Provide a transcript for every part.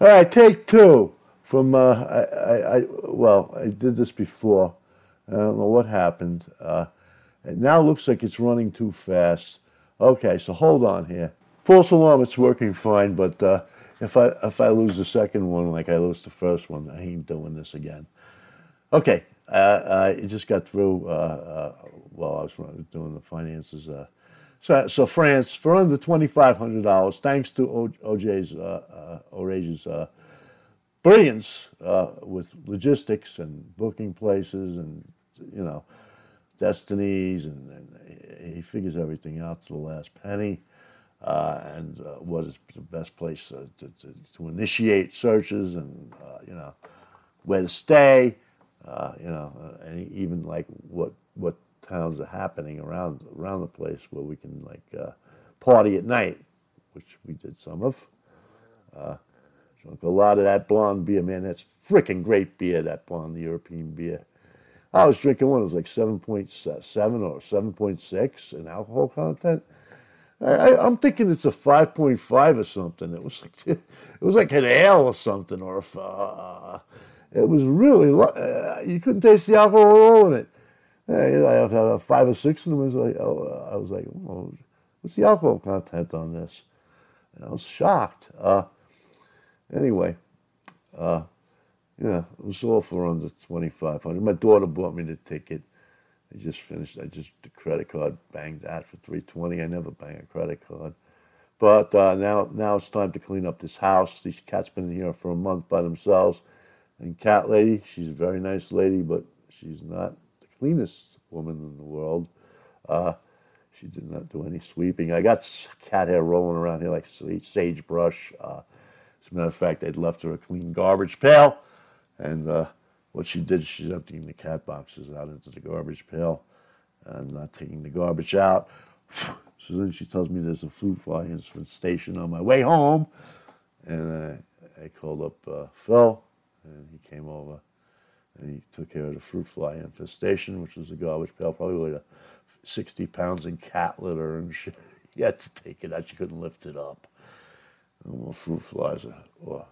All right, take two from. Uh, I, I, I, well, I did this before. I don't know what happened. Uh, it now looks like it's running too fast. Okay, so hold on here. False alarm, it's working fine, but uh, if I if I lose the second one like I lose the first one, I ain't doing this again. Okay, uh, I just got through. Uh, uh, while I was doing the finances. Uh, so, so France for under twenty five hundred dollars, thanks to OJ's uh, uh, uh, brilliance uh, with logistics and booking places and you know destinies and, and he figures everything out to the last penny. Uh, and uh, what is the best place to, to, to initiate searches and you know where to stay, you know, and even like what what towns are happening around around the place where we can like uh, party at night, which we did some of. Uh, drunk a lot of that blonde beer, man. That's freaking great beer, that blonde European beer. I was drinking one, it was like 7.7 or 7.6 in alcohol content. I, am thinking it's a 5.5 or something. It was like it was like an ale or something, or if, uh, it was really uh, you couldn't taste the alcohol in it. I have five or six of them. I was like, oh, I was like, oh, what's the alcohol content on this? And I was shocked. Uh, anyway, uh, yeah, it was all for under twenty five hundred. My daughter bought me the ticket. I just finished. I just the credit card banged that for three twenty. I never bang a credit card. But uh, now, now it's time to clean up this house. These cats been here for a month by themselves. And cat lady, she's a very nice lady, but she's not cleanest woman in the world. Uh, she did not do any sweeping. I got cat hair rolling around here like sagebrush. Uh, as a matter of fact, I'd left her a clean garbage pail, and uh, what she did, she's emptying the cat boxes out into the garbage pail and not taking the garbage out. So then she tells me there's a fruit fly infestation on my way home, and I called up uh, Phil, and he came over and he took care of the fruit fly infestation, which was a garbage pail, probably weighed a 60 pounds in cat litter and shit. He had to take it out. You couldn't lift it up. No fruit flies or, or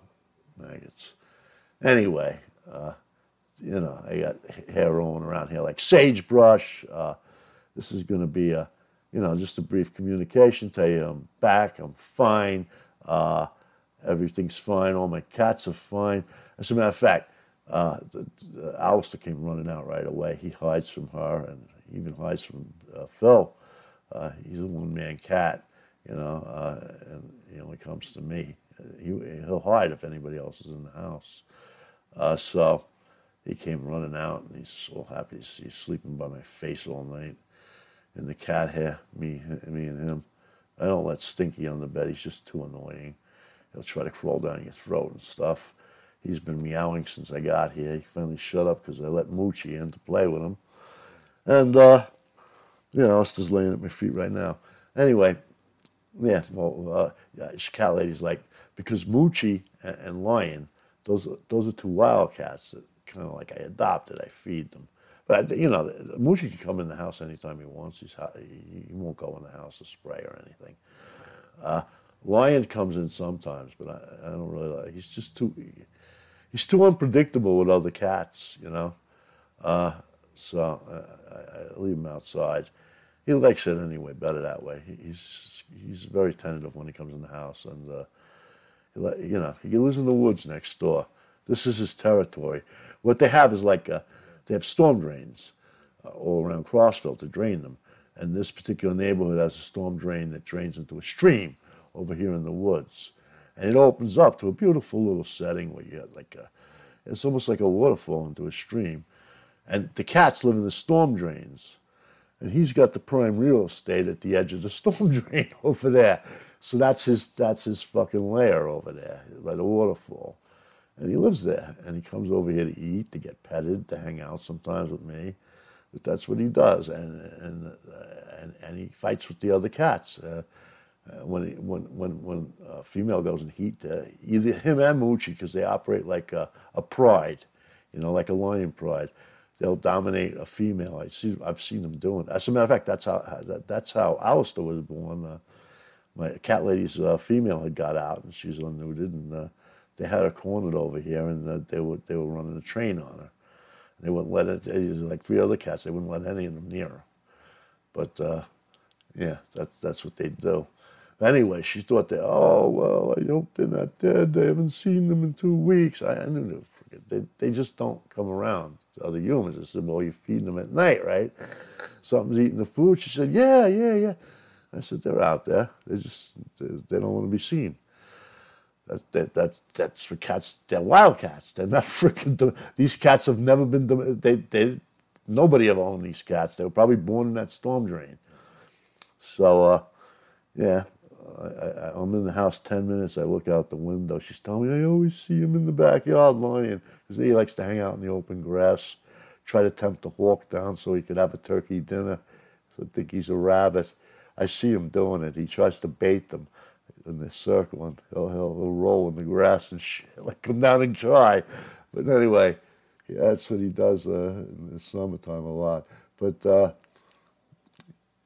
maggots. Anyway, uh, you know, I got hair rolling around here like sagebrush. Uh, this is going to be a, you know, just a brief communication. Tell you I'm back. I'm fine. Uh, everything's fine. All my cats are fine. As a matter of fact, uh, the Alistair came running out right away. He hides from her and even hides from uh, Phil. Uh, he's a one man cat, you know, uh, and he only comes to me. He, he'll hide if anybody else is in the house. Uh, so he came running out and he's so happy. He's sleeping by my face all night in the cat hair, me, me and him. I don't let Stinky on the bed. He's just too annoying. He'll try to crawl down your throat and stuff. He's been meowing since I got here. He finally shut up because I let Moochie in to play with him. And, uh, you know, Esther's laying at my feet right now. Anyway, yeah, well, uh, cat lady's like, because Moochie and, and Lion, those, those are two wild cats that kind of like I adopted. I feed them. But, you know, Moochie can come in the house anytime he wants. He's, he, he won't go in the house to spray or anything. Uh, Lion comes in sometimes, but I, I don't really like. He's just too he's too unpredictable with other cats, you know. Uh, so I, I, leave him outside. He likes it anyway, better that way. He's he's very tentative when he comes in the house, and uh, he, you know he lives in the woods next door. This is his territory. What they have is like a, uh, they have storm drains uh, all around Crossville to drain them, and this particular neighborhood has a storm drain that drains into a stream over here in the woods and it opens up to a beautiful little setting where you have like a, it's almost like a waterfall into a stream, and the cats live in the storm drains, and he's got the prime real estate at the edge of the storm drain over there, so that's his that's his fucking lair over there by the waterfall, and he lives there, and he comes over here to eat, to get petted, to hang out sometimes with me. But that's what he does, and and uh, and, and he fights with the other cats. Uh, when, when, when, when a female goes in heat, uh, either him and Moochie, because they operate like a, a, pride, you know, like a lion pride. They'll dominate a female. I see, I've seen them doing. As a matter of fact, that's how that, that's how Alistair was born. Uh, my cat lady's uh, female had got out, and she's unrooted, and uh, they had her cornered over here, and uh, they were they were running a train on her. They wouldn't let it. it was like three other cats. They wouldn't let any of them near her. But uh, yeah, that's that's what they do. Anyway, she thought that, oh, well, I hope they're not dead. They haven't seen them in two weeks. I, I knew they, they, they just don't come around to other humans. I said, well, you're feeding them at night, right? Something's eating the food. She said, yeah, yeah, yeah. I said, they're out there. They just, they, they don't want to be seen. That, that, that, that's what cats, they're wild cats. They're not freaking, these cats have never been, they, they, nobody ever owned these cats. They were probably born in that storm drain. So, uh, yeah, I, am in the house 10 minutes. I look out the window. She's telling me I always see him in the backyard lying because he likes to hang out in the open grass, try to tempt the hawk down so he could have a turkey dinner. So I think he's a rabbit. I see him doing it. He tries to bait them in the circle and he'll, he'll, he'll roll in the grass and shit, like come down and try. But anyway, yeah, that's what he does uh, in the summertime a lot. But uh,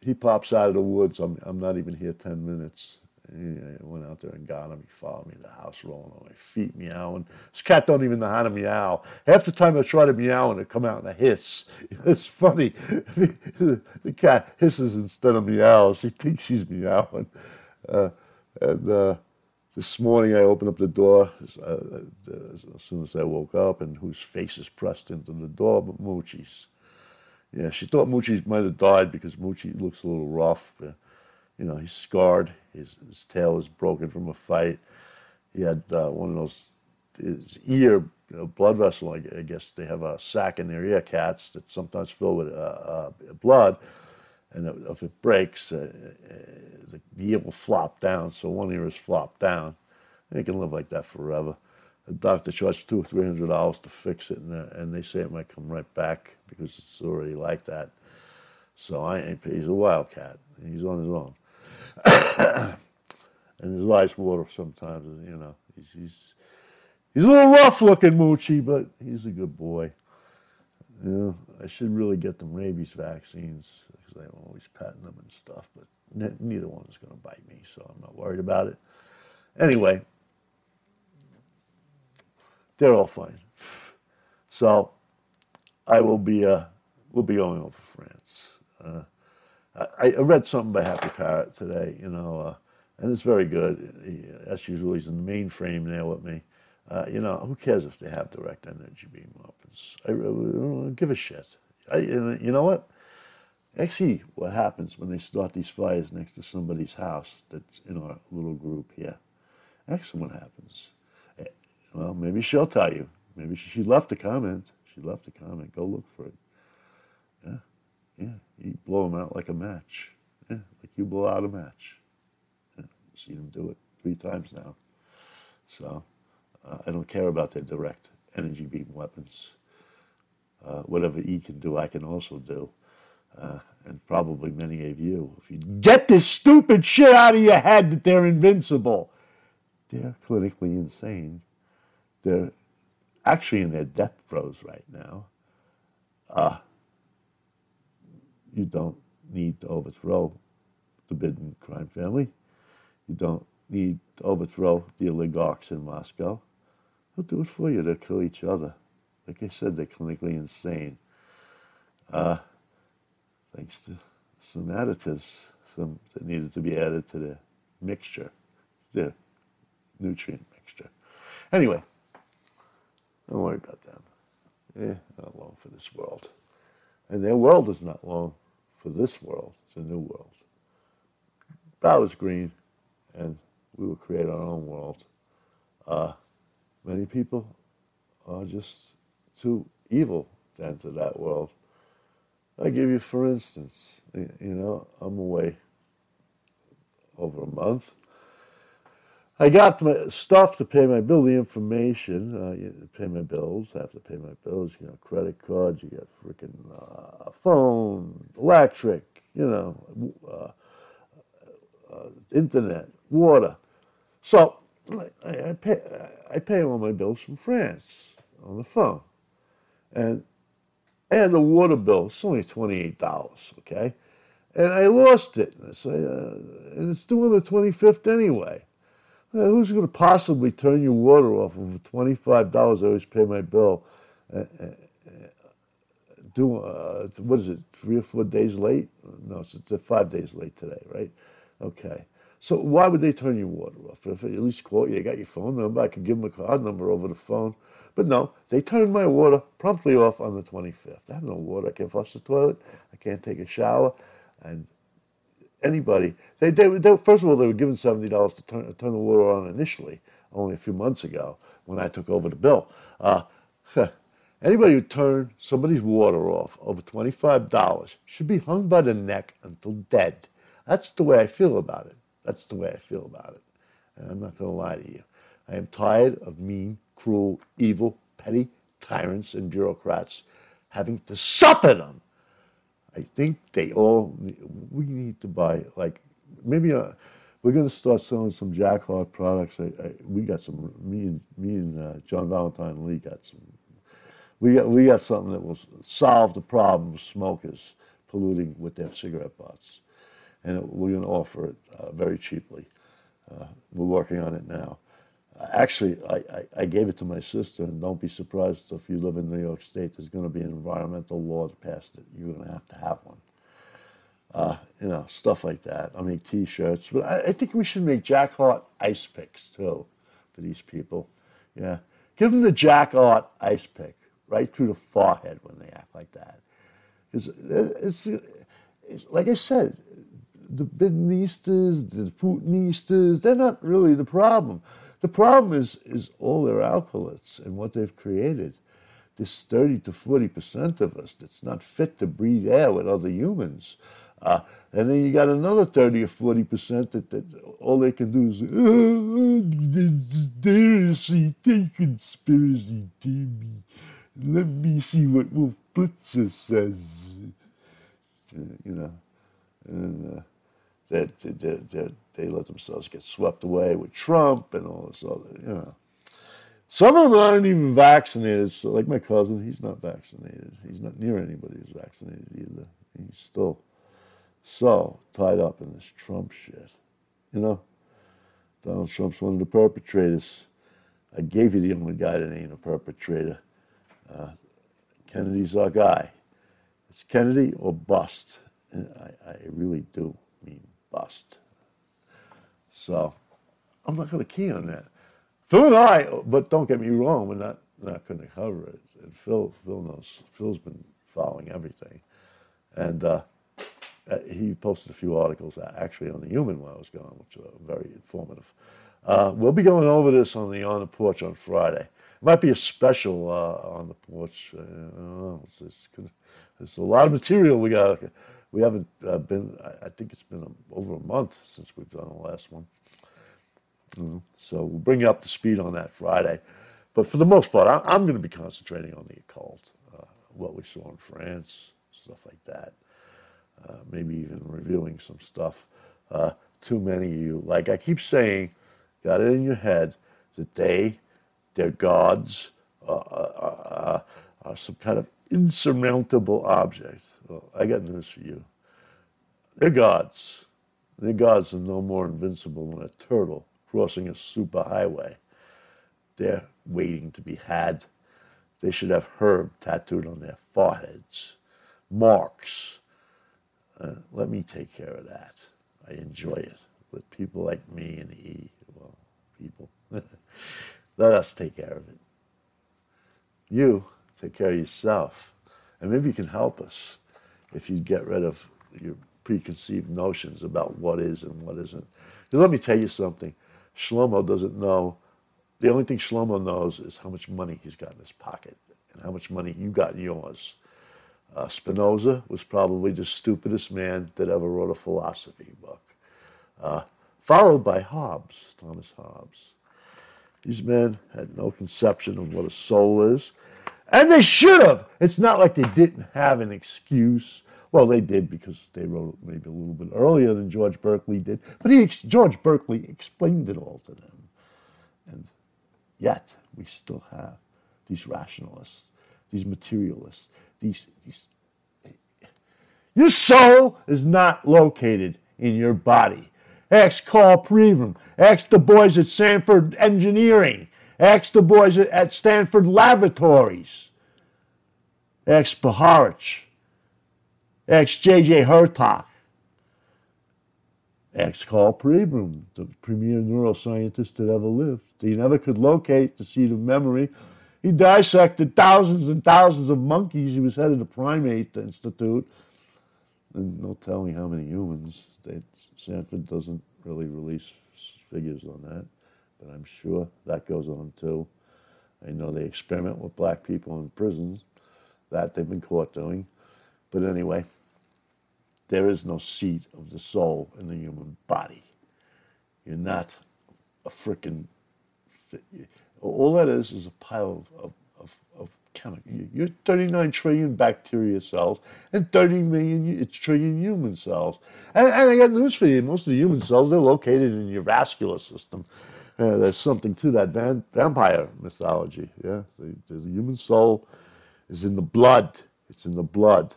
he pops out of the woods. I'm, I'm not even here 10 minutes. I went out there and got him. He followed me to the house, rolling on my feet, meowing. This cat don't even know how to meow. Half the time I try to meow and it come out in a hiss. It's funny. the cat hisses instead of meows. He thinks he's meowing. Uh, and uh, this morning I opened up the door uh, as soon as I woke up, and whose face is pressed into the door but Moochie's. Yeah, she thought Moochie might have died because Moochie looks a little rough. But, you know, he's scarred. His, his tail is broken from a fight. He had uh, one of those, his ear, you know, blood vessel, I, guess they have a sac in their ear, cats, that sometimes fill with uh, uh, blood. And if it breaks, uh, uh, the ear will flop down. So one ear is flopped down. And can live like that forever the doctor charged two or three hundred dollars to fix it, and, uh, and they say it might come right back because it's already like that. So I ain't. He's a wildcat. He's on his own, and his eyes water sometimes. You know, he's he's he's a little rough looking, Moochie, but he's a good boy. You know, I should really get them rabies vaccines because I'm always petting them and stuff, but neither one is going to bite me, so I'm not worried about it. Anyway, they're all fine. So I will be uh, will be going over France. Uh, I, I, read something by Happy Parrot today, you know, uh, and it's very good. He, as usual, he's in the mainframe there with me. Uh, you know, who cares if they have direct energy beam weapons? I, I give a shit. I, you know what? Actually, what happens when they start these fires next to somebody's house that's in our little group here? Actually, what happens? Well, maybe she'll tell you. Maybe she, she left a comment. She left a comment. Go look for it. Yeah, yeah. You blow them out like a match. Yeah, like you blow out a match. Yeah, I've seen them do it three times now. So uh, I don't care about their direct energy beam weapons. Uh, whatever E can do, I can also do. Uh, and probably many of you. If you get this stupid shit out of your head that they're invincible, they're clinically insane they're actually in their death throes right now. Uh, you don't need to overthrow the Biden crime family. You don't need to overthrow the oligarchs in Moscow. They'll do it for you. They'll kill each other. Like I said, they're clinically insane. Uh, thanks to some additives some that needed to be added to the mixture, the nutrient mixture. Anyway, don't worry about them. Eh, not long for this world. And their world is not long for this world. It's a new world. That was green, and we will create our own world. Uh, many people are just too evil to enter that world. I give you, for instance, you know, I'm away over a month. I got my stuff to pay my bill, the information, uh, you pay my bills, I have to pay my bills, you know, credit cards, you got freaking uh, phone, electric, you know, uh, uh internet, water. So I, I, pay, I pay all my bills from France on the phone. And had the water bill, it's only $28, okay? And I lost it. And, I say, uh, and it's due on the 25th anyway. Who's going to possibly turn your water off over $25? I always pay my bill. Uh, uh, do uh, what is it? Three or four days late? No, it's, five days late today, right? Okay. So why would they turn your water off? If at least call you, got your phone number, I could give them a card number over the phone. But no, they turned my water promptly off on the 25th. I have no water. I can't flush the toilet. I can't take a shower. And anybody, they, they, they first of all, they were given $70 to turn, turn the water on initially, only a few months ago when I took over the bill. Uh, anybody who turned somebody's water off over $25 should be hung by the neck until dead. That's the way I feel about it. That's the way I feel about it. And I'm not going to lie to you. I am tired of mean, cruel, evil, petty tyrants and bureaucrats having to suffer them. I think they all, we need to buy, like, maybe uh, we're going to start selling some Jack Heart products. I, I, we got some, me and, me and uh, John Valentine Lee got some, we got, we got something that will solve the problem of smokers polluting with their cigarette butts. And we're going to offer it uh, very cheaply. Uh, we're working on it now. Actually, I, I, I, gave it to my sister, and don't be surprised if you live in New York State, there's going to be an environmental law that passed it. You're going to have to have one. Uh, you know, stuff like that. I make T-shirts, but I, I, think we should make Jack Heart ice picks too for these people. Yeah, give them the Jack Heart ice pick right through the forehead when they act like that. Because it's, it's like I said, the Bidenistas, the Putinistas, they're not really the problem. The problem is, is all their alkaloids and what they've created. This 30 to 40% of us that's not fit to breathe air with other humans. Uh, and then you got another 30 or 40% that, that all they can do is, oh, conspiracy, take conspiracy theory. Let me see what Wolf Blitzer says. You know, and uh, that, that, that they let themselves get swept away with Trump and all this other, you know. Some of them aren't even vaccinated. So, like my cousin, he's not vaccinated. He's not near anybody who's vaccinated either. He's still so tied up in this Trump shit. You know, Donald Trump's one of the perpetrators. I gave you the only guy that ain't a perpetrator. Uh, Kennedy's our guy. It's Kennedy or bust. And I, I really do mean bust. So I'm not going to key on that. Phil and I, but don't get me wrong, we're not not going to cover it. And Phil, Phil knows. Phil's been following everything, and uh, uh he posted a few articles actually on the Human while I was gone, which are very informative. Uh, we'll be going over this on the on the porch on Friday. It might be a special uh, on the porch. Uh, it's, it's, it's, a lot of material we got we haven't uh, been, I think it's been over a month since we've done the last one. Mm-hmm. So we'll bring you up to speed on that Friday. But for the most part, I, am going to be concentrating on the occult, uh, what we saw in France, stuff like that. Uh, maybe even reviewing some stuff. Uh, too many of you, like I keep saying, got it in your head that they, their gods, uh, uh, are some kind of insurmountable object. Well, I got news for you. They're gods. Their gods are no more invincible than a turtle crossing a superhighway. They're waiting to be had. They should have herb tattooed on their foreheads. Marks. Uh, let me take care of that. I enjoy it with people like me and E. Well, people. Let us take care of it. You take care of yourself. And maybe you can help us if you get rid of your preconceived notions about what is and what isn't. Because let me tell you something Shlomo doesn't know. The only thing Shlomo knows is how much money he's got in his pocket and how much money you got in yours. Uh, Spinoza was probably the stupidest man that ever wrote a philosophy book, uh, followed by Hobbes, Thomas Hobbes. These men had no conception of what a soul is, and they should have. It's not like they didn't have an excuse. Well, they did because they wrote it maybe a little bit earlier than George Berkeley did. But he, George Berkeley explained it all to them. And yet, we still have these rationalists, these materialists, these, these. Your soul is not located in your body. Ask Karl Pribram. Ask the boys at Stanford Engineering. Ask the boys at, Stanford Laboratories. Ask Puharich. Ask J.J. Hurtak. Ask Karl Pribram, the premier neuroscientist that ever lived. He never could locate the seat of memory. He dissected thousands and thousands of monkeys. He was head of the Primate Institute. And no telling how many humans. They, Stanford doesn't really release figures on that, but I'm sure that goes on too. I know they experiment with black people in prisons. That they've been caught doing. But anyway, there is no seat of the soul in the human body. You're not a freaking. All that is is a pile of, of, of, of. You're 39 trillion bacteria cells and 30 million trillion human cells. And, and I got news for you: most of the human cells they're located in your vascular system. Uh, there's something to that van, vampire mythology. Yeah, the, the human soul is in the blood. It's in the blood.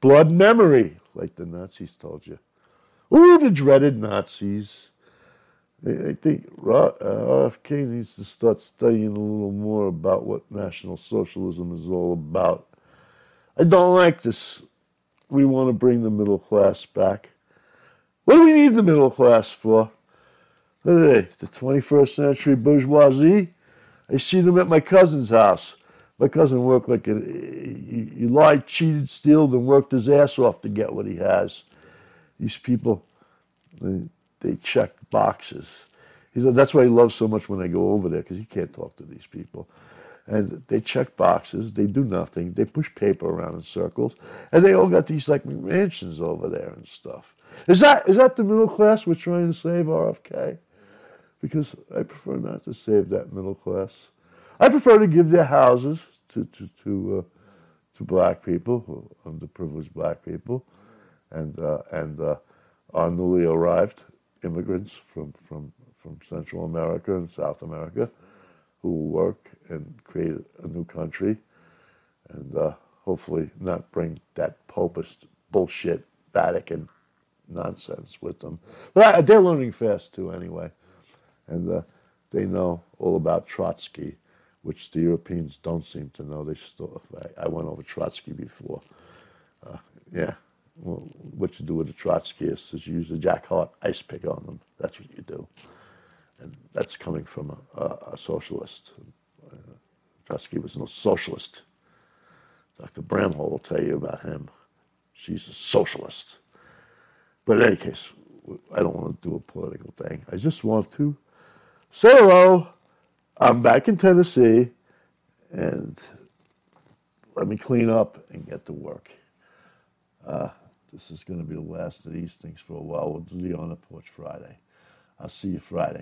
Blood memory like the Nazis told you. Ooh, the dreaded Nazis. I think RFK needs to start studying a little more about what National Socialism is all about. I don't like this. We want to bring the middle class back. What do we need the middle class for? Hey, the 21st century bourgeoisie? I see them at my cousin's house. My cousin worked like a, he, he lied, cheated, stealed, and worked his ass off to get what he has. These people, they, they check boxes. He said that's why he loves so much when I go over there because he can't talk to these people. And they check boxes, they do nothing, they push paper around in circles, and they all got these like mansions over there and stuff. Is that is that the middle class we're trying to save RFK? Because I prefer not to save that middle class. I prefer to give their houses to to to, uh, to black people, underprivileged black people, and uh, and uh, our newly arrived immigrants from, from from Central America and South America, who will work and create a new country, and uh, hopefully not bring that popist bullshit Vatican nonsense with them. But they're learning fast too, anyway, and uh, they know all about Trotsky which the Europeans don't seem to know. They still, I, I went over Trotsky before. Uh, yeah, well, what you do with a Trotskyist is you use a Jack Heart ice pick on them. That's what you do. And that's coming from a, a, a socialist. Uh, Trotsky was no socialist. Dr. Bramhall will tell you about him. She's a socialist. But in any case, I don't want to do a political thing. I just want to say hello I'm back in Tennessee, and let me clean up and get to work. Uh, this is going to be the last of these things for a while. We'll do the on the porch Friday. I'll see you Friday.